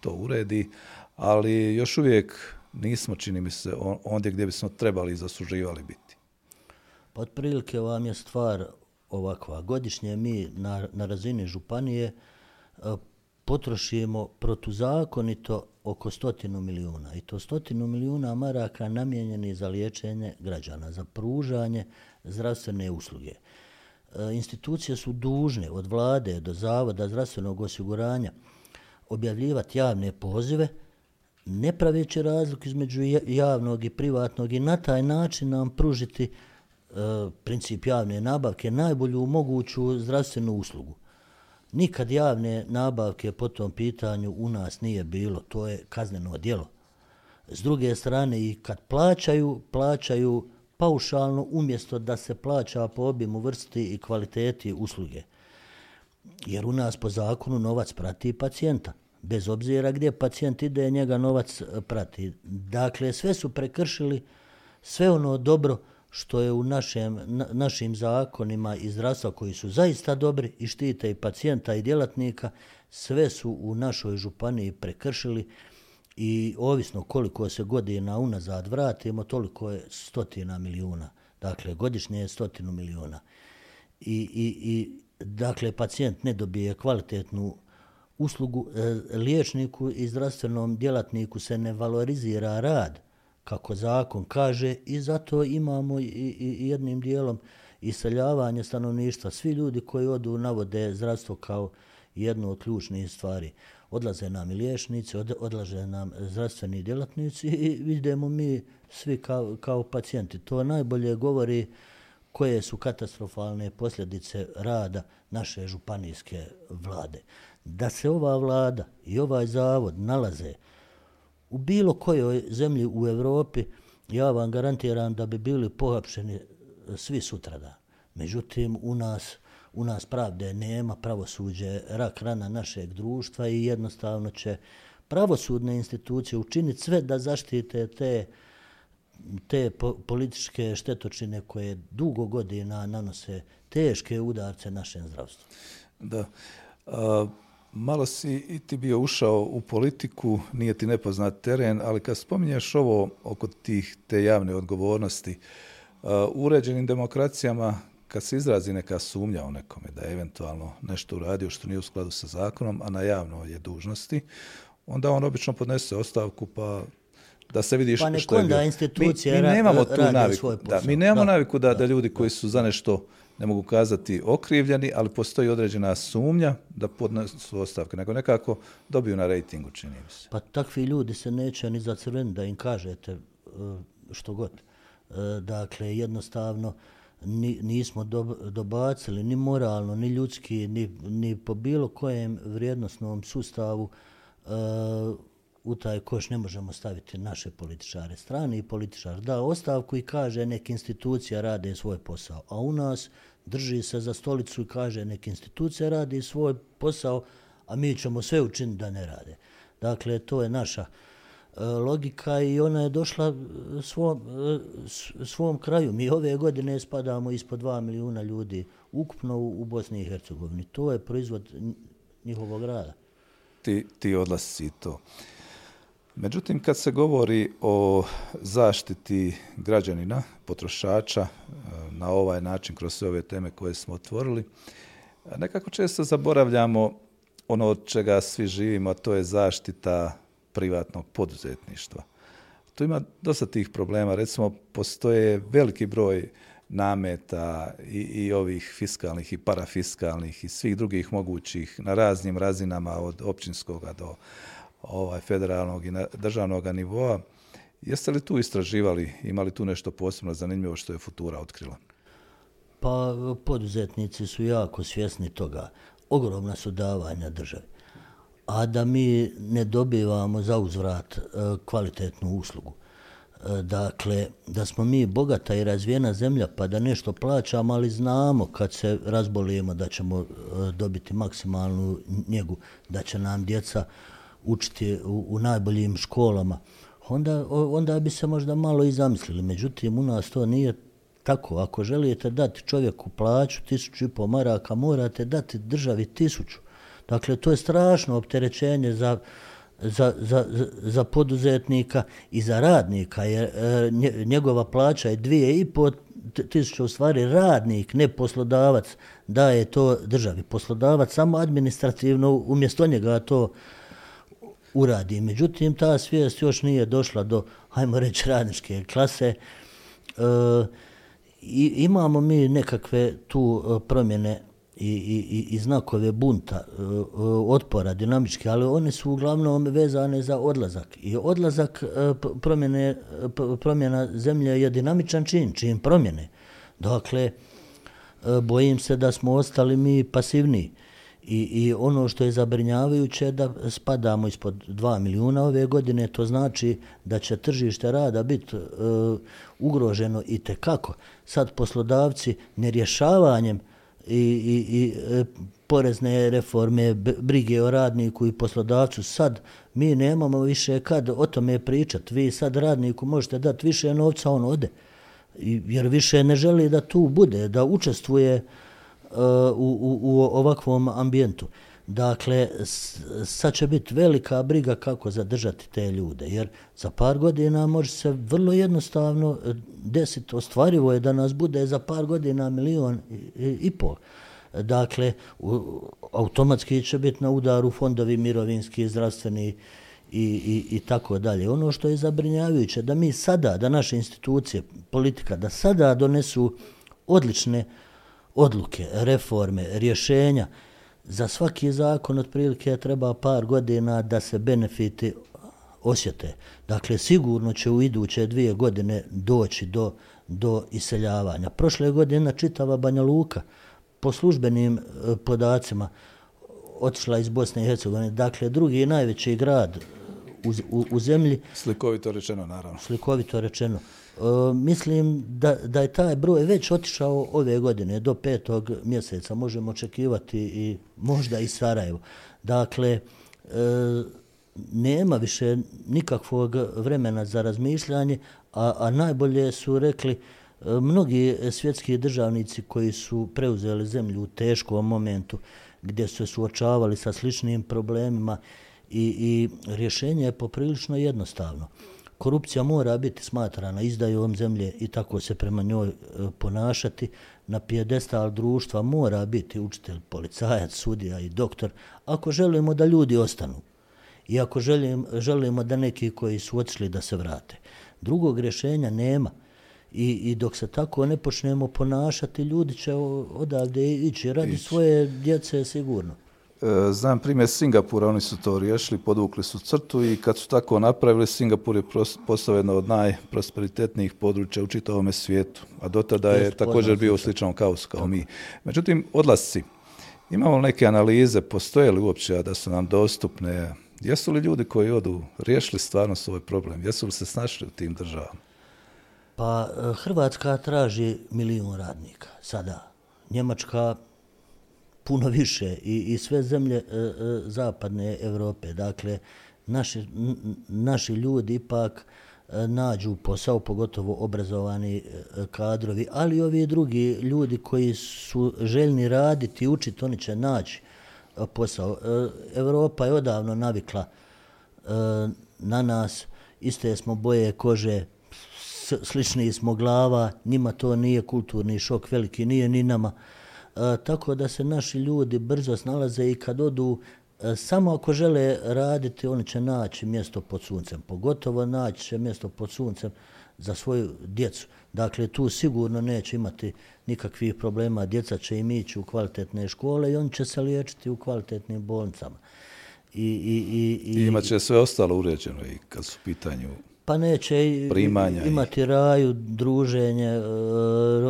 to uredi, ali još uvijek nismo, čini mi se, ondje gdje bismo trebali i zasluživali biti. Pa otprilike vam je stvar ovakva. Godišnje mi na, na razini županije e, potrošimo protuzakonito oko stotinu milijuna. I to stotinu milijuna maraka namjenjeni za liječenje građana, za pružanje zdravstvene usluge. E, institucije su dužne od vlade do zavoda zdravstvenog osiguranja objavljivati javne pozive, ne praveći razlik između javnog i privatnog i na taj način nam pružiti uh, princip javne nabavke, najbolju moguću zdravstvenu uslugu. Nikad javne nabavke po tom pitanju u nas nije bilo, to je kazneno djelo. S druge strane, i kad plaćaju, plaćaju paušalno umjesto da se plaća po obimu vrsti i kvaliteti usluge. Jer u nas po zakonu novac prati pacijenta. Bez obzira gdje pacijent ide, njega novac prati. Dakle, sve su prekršili sve ono dobro što je u našem, na, našim zakonima i zdravstva koji su zaista dobri i štite i pacijenta i djelatnika, sve su u našoj županiji prekršili i ovisno koliko se godina unazad vratimo, toliko je stotina milijuna. Dakle, godišnje je stotinu milijuna. I, i, i dakle, pacijent ne dobije kvalitetnu uslugu, e, liječniku i zdravstvenom djelatniku se ne valorizira rad, kako zakon kaže i zato imamo i, i jednim dijelom iseljavanje stanovništva. Svi ljudi koji odu navode zdravstvo kao jednu od ključnih stvari. Odlaze nam i liječnici, od, odlaze nam zdravstveni djelatnici i vidimo mi svi kao, kao pacijenti. To najbolje govori koje su katastrofalne posljedice rada naše županijske vlade. Da se ova vlada i ovaj zavod nalaze u bilo kojoj zemlji u Evropi, ja vam garantiram da bi bili pohapšeni e, svi sutrada. Međutim, u nas, u nas pravde nema, pravosuđe rak rana našeg društva i jednostavno će pravosudne institucije učiniti sve da zaštite te, te po, političke štetočine koje dugo godina nanose teške udarce našem zdravstvu. Da. A, Malo si i ti bio ušao u politiku, nije ti nepoznat teren, ali kad spominješ ovo oko tih te javne odgovornosti, uh, u uređenim demokracijama kad se izrazi neka sumnja o nekome da je eventualno nešto uradio što nije u skladu sa zakonom, a na javno je dužnosti, onda on obično podnese ostavku pa da se vidiš pa što je bio. Pa institucije mi, mi nemamo tu naviku, Da, mi nemamo da. naviku da, da, da ljudi koji su za nešto ne mogu kazati okrivljeni, ali postoji određena sumnja da podnesu ostavke, nego nekako dobiju na rejtingu, čini mi se. Pa takvi ljudi se neće ni za crven da im kažete e, što god. E, dakle, jednostavno nismo dobacili ni moralno, ni ljudski, ni, ni po bilo kojem vrijednostnom sustavu e, u taj koš ne možemo staviti naše političare. Strani i političar da ostavku i kaže nek institucija rade svoj posao, a u nas drži se za stolicu i kaže nek institucija radi svoj posao, a mi ćemo sve učiniti da ne rade. Dakle, to je naša e, logika i ona je došla e, svom, e, svom kraju. Mi ove godine spadamo ispod 2 milijuna ljudi ukupno u, u Bosni i Hercegovini. To je proizvod njihovog rada. Ti, ti odlasi to. Međutim, kad se govori o zaštiti građanina, potrošača, e, na ovaj način, kroz sve ove teme koje smo otvorili, nekako često zaboravljamo ono od čega svi živimo, a to je zaštita privatnog poduzetništva. Tu ima dosta tih problema. Recimo, postoje veliki broj nameta i, i ovih fiskalnih i parafiskalnih i svih drugih mogućih na raznim razinama od općinskog do ovaj federalnog i državnog nivoa. Jeste li tu istraživali, imali tu nešto posebno zanimljivo što je Futura otkrila? Pa poduzetnici su jako svjesni toga. Ogromna su davanja državi. A da mi ne dobivamo za uzvrat e, kvalitetnu uslugu. E, dakle, da smo mi bogata i razvijena zemlja, pa da nešto plaćamo, ali znamo kad se razbolijemo da ćemo e, dobiti maksimalnu njegu, da će nam djeca učiti u, u najboljim školama, onda, onda bi se možda malo i zamislili. Međutim, u nas to nije tako. Ako želite dati čovjeku plaću tisuću i po maraka, morate dati državi tisuću. Dakle, to je strašno opterećenje za, za, za, za poduzetnika i za radnika, jer e, njegova plaća je dvije i po tisuća u stvari radnik, ne poslodavac, daje to državi. Poslodavac samo administrativno umjesto njega to uradi. Međutim, ta svijest još nije došla do, hajmo reći, radničke klase. E, i, imamo mi nekakve tu e, promjene i, i, i znakove bunta, e, e, otpora, dinamičke, ali one su uglavnom vezane za odlazak. I odlazak promjene, promjena zemlje je dinamičan čin, čin promjene. Dakle, bojim se da smo ostali mi pasivni. I, I ono što je zabrinjavajuće da spadamo ispod 2 milijuna ove godine, to znači da će tržište rada biti e, ugroženo i te kako. Sad poslodavci nerješavanjem i, i, i e, porezne reforme, brige o radniku i poslodavcu, sad mi nemamo više kad o tome pričati. Vi sad radniku možete dati više novca, on ode. I, jer više ne želi da tu bude, da učestvuje Eh, u, u, u ovakvom ambijentu. Dakle, sad će biti velika briga kako zadržati te ljude, jer za par godina može se vrlo jednostavno eh, desiti, ostvarivo je da nas bude za par godina milion i, i pol. Dakle, u, automatski će biti na udaru fondovi mirovinski, zdravstveni i, i, i tako dalje. Ono što je zabrinjavajuće, da mi sada, da naše institucije, politika, da sada donesu odlične uh, odluke, reforme, rješenja, za svaki zakon otprilike treba par godina da se benefiti osjete. Dakle, sigurno će u iduće dvije godine doći do, do iseljavanja. Prošle godine čitava Banja Luka po službenim e, podacima otišla iz Bosne i Hercegovine. Dakle, drugi najveći grad u, u, u zemlji. Slikovito rečeno, naravno. Slikovito rečeno. E, mislim da, da je taj broj već otišao ove godine, do petog mjeseca, možemo očekivati i možda i Sarajevo. Dakle, e, nema više nikakvog vremena za razmišljanje, a, a najbolje su rekli e, mnogi svjetski državnici koji su preuzeli zemlju u teškom momentu, gdje su se suočavali sa sličnim problemima i, i rješenje je poprilično jednostavno korupcija mora biti smatrana izdajom zemlje i tako se prema njoj e, ponašati. Na pijedestal društva mora biti učitelj, policajac, sudija i doktor ako želimo da ljudi ostanu i ako želim, želimo da neki koji su otišli da se vrate. Drugog rješenja nema. I, I dok se tako ne počnemo ponašati, ljudi će odavde ići radi ići. svoje djece sigurno. E, znam primjer Singapura, oni su to riješili, podvukli su crtu i kad su tako napravili, Singapur je postao jedno od najprosperitetnijih područja u čitavom svijetu, a do tada je također bio u sličnom kaosu kao mi. Međutim, odlasci, imamo neke analize, postoje li uopće da su nam dostupne, jesu li ljudi koji odu riješili stvarno svoj problem, jesu li se snašli u tim državama? Pa e, Hrvatska traži milijun radnika sada. Njemačka puno više i, i sve zemlje e, e, zapadne Evrope. Dakle, naši, naši ljudi ipak e, nađu posao, pogotovo obrazovani e, kadrovi, ali ovi drugi ljudi koji su željni raditi i učiti, oni će naći e, posao. E, Evropa je odavno navikla e, na nas, iste smo boje kože, slični smo glava, njima to nije kulturni šok veliki, nije ni nama. E, tako da se naši ljudi brzo snalaze i kad odu, samo ako žele raditi, oni će naći mjesto pod suncem. Pogotovo naći će mjesto pod suncem za svoju djecu. Dakle, tu sigurno neće imati nikakvih problema. Djeca će im ići u kvalitetne škole i oni će se liječiti u kvalitetnim bolnicama. I, i, i, i imat će sve ostalo uređeno i kad su pitanju pa neće primanja imati i... raju, druženje, e,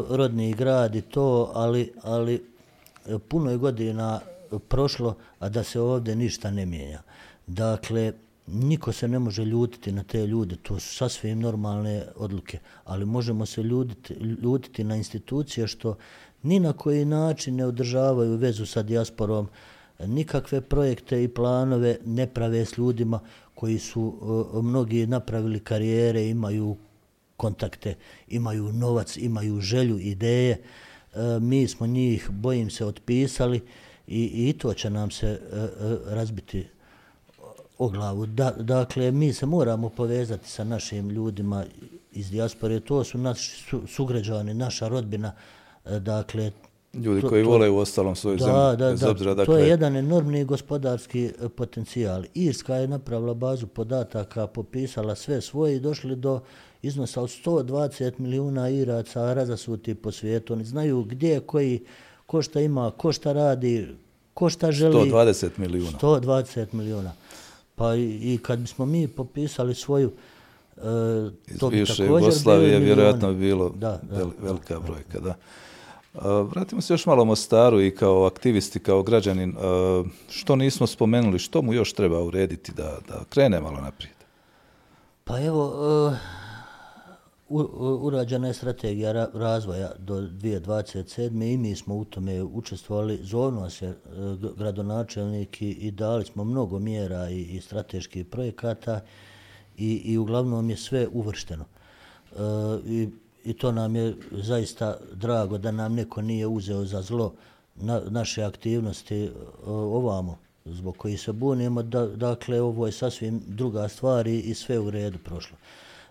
rodni grad i to, ali, ali puno je godina prošlo, a da se ovdje ništa ne mijenja. Dakle, niko se ne može ljutiti na te ljude, to su sasvim normalne odluke, ali možemo se ljutiti, ljutiti na institucije što ni na koji način ne održavaju vezu sa dijasporom, nikakve projekte i planove ne prave s ljudima koji su uh, mnogi napravili karijere, imaju kontakte, imaju novac, imaju želju, ideje. Uh, mi smo njih, bojim se, otpisali i, i to će nam se uh, razbiti o glavu. Da, dakle, mi se moramo povezati sa našim ljudima iz dijaspore. To su naši su, sugrađani, naša rodbina. Dakle, Ljudi to, koji to, vole u ostalom svoju da, zemlju. Da, da, obzira, dakle... to je jedan enormni gospodarski e, potencijal. Irska je napravila bazu podataka, popisala sve svoje i došli do iznosa od 120 milijuna iraca razasuti po svijetu. Oni znaju gdje, koji, ko šta ima, ko šta radi, ko šta želi. 120 milijuna. 120 milijuna. Pa i, i kad bismo mi popisali svoju Uh, to bi Iz Jugoslavije vjerojatno bi bilo da, da, velika brojka. Da. Vratimo se još malo Mostaru i kao aktivisti, kao građanin. Što nismo spomenuli, što mu još treba urediti da, da krene malo naprijed? Pa evo, e, urađena je strategija razvoja do 2027. i mi smo u tome učestvovali. Zovno se e, gradonačelnik i dali smo mnogo mjera i, i strateških projekata i, i uglavnom je sve uvršteno. E, I i to nam je zaista drago da nam neko nije uzeo za zlo na, naše aktivnosti e, ovamo zbog koji se bunimo. Da, dakle, ovo je sasvim druga stvar i sve u redu prošlo.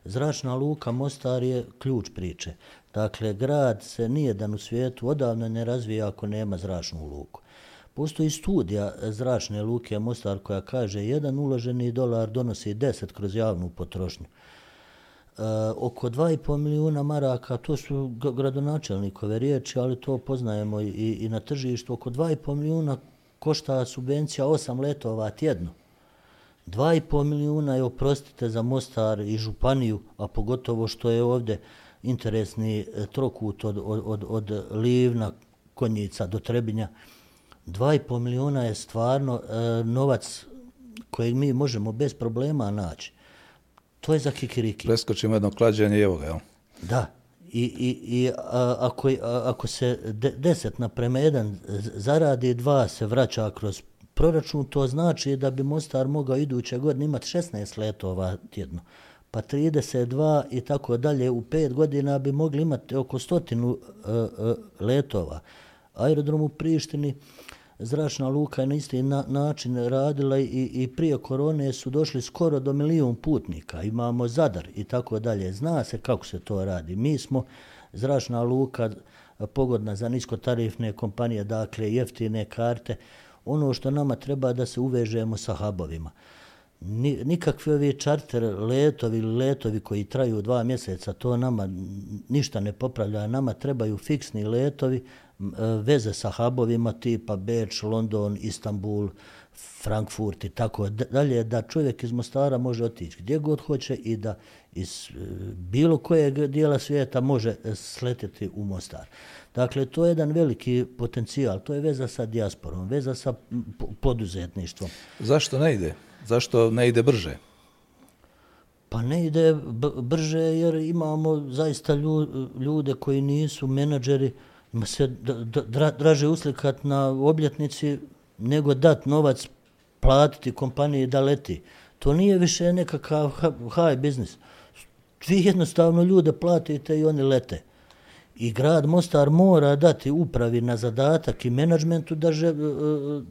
Zračna luka Mostar je ključ priče. Dakle, grad se nijedan u svijetu odavno ne razvija ako nema zračnu luku. Postoji studija zračne luke Mostar koja kaže jedan uloženi dolar donosi 10 kroz javnu potrošnju. Uh, oko 2,5 milijuna maraka, to su gradonačelnikove riječi, ali to poznajemo i, i na tržištu. Oko 2,5 milijuna košta subvencija 8 letova tjedno. 2,5 milijuna je oprostite za Mostar i Županiju, a pogotovo što je ovdje interesni eh, trokut od, od, od, od Livna, Konjica do Trebinja. 2,5 milijuna je stvarno e, novac kojeg mi možemo bez problema naći. To je za kikiriki. Preskočimo jedno klađenje i evo ga, jel? Da. I, i, i a, ako, a, ako se de, deset naprema jedan zaradi, dva se vraća kroz proračun, to znači da bi Mostar mogao iduće godine imati 16 letova tjedno. Pa 32 i tako dalje. U pet godina bi mogli imati oko stotinu uh, uh, letova. Aerodrom u Prištini, zračna luka je na isti na, način radila i, i prije korone su došli skoro do milijun putnika. Imamo Zadar i tako dalje. Zna se kako se to radi. Mi smo zračna luka pogodna za niskotarifne kompanije, dakle jeftine karte. Ono što nama treba da se uvežemo sa hubovima. Nikakvi ovi čarter letovi ili letovi koji traju dva mjeseca, to nama ništa ne popravlja. Nama trebaju fiksni letovi veze sa hubovima tipa Beč, London, Istanbul, Frankfurt i tako dalje, da čovjek iz Mostara može otići gdje god hoće i da iz e, bilo kojeg dijela svijeta može sletiti u Mostar. Dakle, to je jedan veliki potencijal, to je veza sa dijasporom, veza sa poduzetništvom. Zašto ne ide? Zašto ne ide brže? Pa ne ide brže jer imamo zaista ljude koji nisu menadžeri, ima se dra, draže uslikat na obljetnici nego dat novac platiti kompaniji da leti. To nije više nekakav high biznis. Vi jednostavno ljude platite i oni lete. I grad Mostar mora dati upravi na zadatak i menadžmentu da, že, e,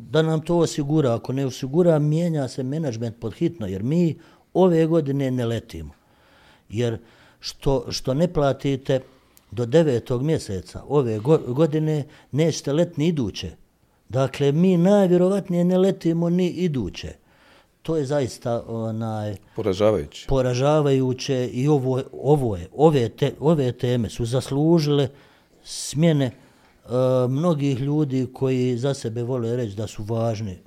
da nam to osigura. Ako ne osigura, mijenja se menadžment pod hitno, jer mi ove godine ne letimo. Jer što, što ne platite, do devetog mjeseca ove godine nećete letni iduće. Dakle, mi najvjerovatnije ne letimo ni iduće. To je zaista onaj poražavajuće. Poražavajuće i ovo ovo je ove te, ove teme su zaslužile smjene uh, mnogih ljudi koji za sebe vole reći da su važni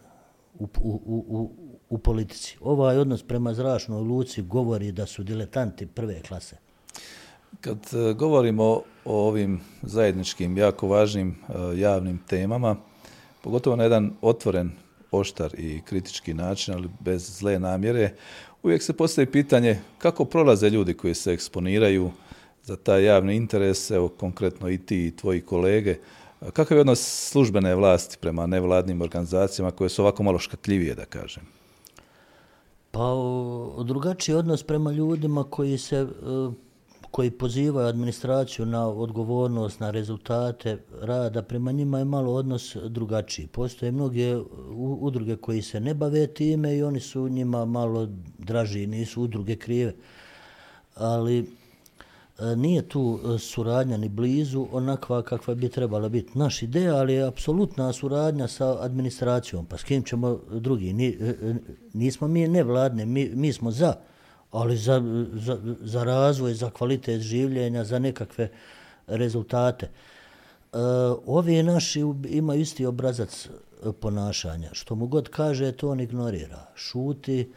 u, u, u, u politici. Ovaj odnos prema zračnoj luci govori da su diletanti prve klase. Kad e, govorimo o ovim zajedničkim, jako važnim e, javnim temama, pogotovo na jedan otvoren oštar i kritički način, ali bez zle namjere, uvijek se postavi pitanje kako prolaze ljudi koji se eksponiraju za taj javni interes, evo konkretno i ti i tvoji kolege, kakav je odnos službene vlasti prema nevladnim organizacijama koje su ovako malo škatljivije, da kažem? Pa drugačiji odnos prema ljudima koji se e, koji pozivaju administraciju na odgovornost, na rezultate rada, prema njima je malo odnos drugačiji. Postoje mnoge udruge koji se ne bave time i oni su njima malo draži, nisu udruge krive. Ali e, nije tu suradnja ni blizu onakva kakva bi trebala biti. Naš ideja, ali je apsolutna suradnja sa administracijom. Pa s kim ćemo drugi? Ni, e, nismo mi nevladne, mi, mi smo za ali za, za, za razvoj, za kvalitet življenja, za nekakve rezultate. E, ovi naši imaju isti obrazac e, ponašanja. Što mu god kaže, to on ignorira. Šuti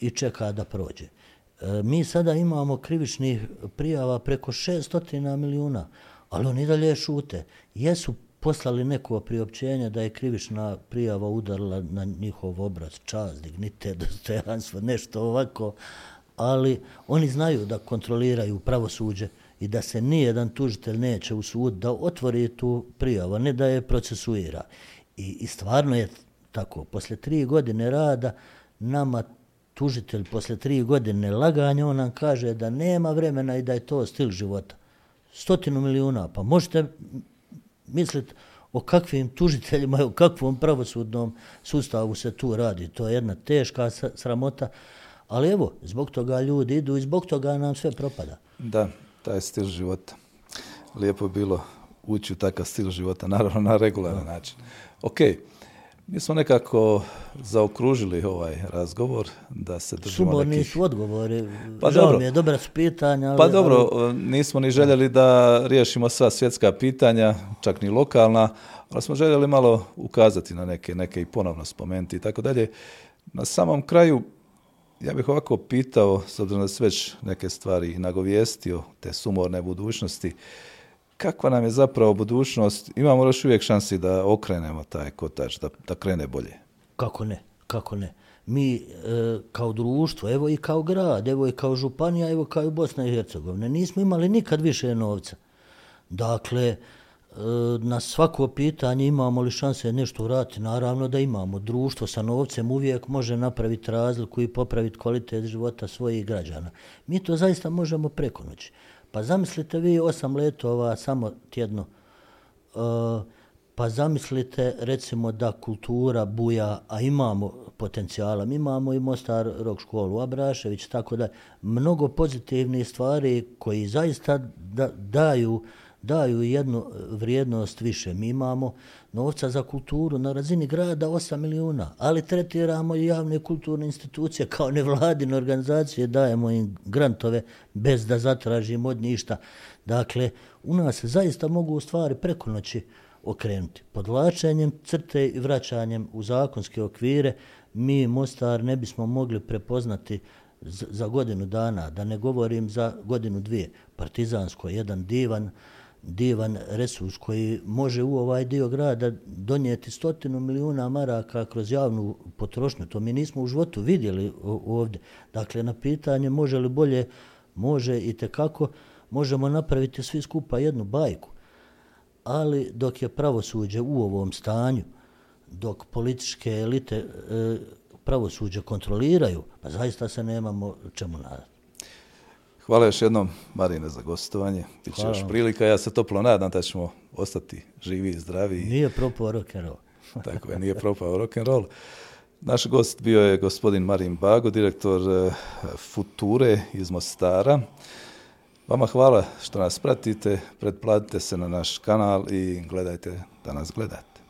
i čeka da prođe. E, mi sada imamo krivičnih prijava preko 600 milijuna, ali oni dalje šute. Jesu poslali neko priopćenje da je krivična prijava udarila na njihov obraz, čast, dignitet, dostojanstvo, nešto ovako, ali oni znaju da kontroliraju pravosuđe i da se nijedan tužitelj neće u sud da otvori tu prijavu, ne da je procesuira. I, I stvarno je tako. Posle tri godine rada nama tužitelj posle tri godine laganja, on nam kaže da nema vremena i da je to stil života. Stotinu milijuna, pa možete misliti o kakvim tužiteljima i o kakvom pravosudnom sustavu se tu radi. To je jedna teška sramota. Ali evo, zbog toga ljudi idu i zbog toga nam sve propada. Da, taj stil života. Lijepo je bilo ući u takav stil života, naravno na regularan način. Ok, mi smo nekako zaokružili ovaj razgovor da se držimo Sumorni nekih... su odgovori. Pa Žao dobro. mi je, dobra su pitanja. Ali, pa dobro, ali... nismo ni željeli da riješimo sva svjetska pitanja, čak ni lokalna, ali smo željeli malo ukazati na neke, neke i ponovno spomenuti i tako dalje. Na samom kraju, Ja bih ovako pitao, s obzirom da se već neke stvari nagovijestio, te sumorne budućnosti, kakva nam je zapravo budućnost? Imamo još uvijek šansi da okrenemo taj kotač, da, da krene bolje? Kako ne, kako ne. Mi e, kao društvo, evo i kao grad, evo i kao županija, evo kao i Bosna i Hercegovina, nismo imali nikad više novca. Dakle, E, na svako pitanje imamo li šanse nešto vratiti, naravno da imamo. Društvo sa novcem uvijek može napraviti razliku i popraviti kvalitet života svojih građana. Mi to zaista možemo preko noći. Pa zamislite vi osam letova samo tjedno, e, pa zamislite recimo da kultura buja, a imamo potencijala, mi imamo i Mostar Rok školu, Abrašević, tako da mnogo pozitivnih stvari koji zaista da, daju daju jednu vrijednost više. Mi imamo novca za kulturu na razini grada 8 milijuna, ali tretiramo i javne kulturne institucije kao nevladine organizacije, dajemo im grantove bez da zatražimo od ništa. Dakle, u nas zaista mogu u stvari preko noći okrenuti. Podlačenjem crte i vraćanjem u zakonske okvire mi Mostar ne bismo mogli prepoznati za godinu dana, da ne govorim za godinu dvije. Partizansko je jedan divan divan resurs koji može u ovaj dio grada donijeti stotinu milijuna maraka kroz javnu potrošnju. To mi nismo u životu vidjeli ovdje. Dakle, na pitanje može li bolje, može i te kako, možemo napraviti svi skupa jednu bajku. Ali dok je pravosuđe u ovom stanju, dok političke elite e, pravosuđe kontroliraju, pa zaista se nemamo čemu nadati. Hvala još jednom, Marine, za gostovanje. Biće još prilika. Ja se toplo nadam da ćemo ostati živi i zdravi. Nije propao rock'n'roll. Tako je, nije propao rock'n'roll. Naš gost bio je gospodin Marin Bago, direktor eh, Future iz Mostara. Vama hvala što nas pratite, pretplatite se na naš kanal i gledajte da nas gledate.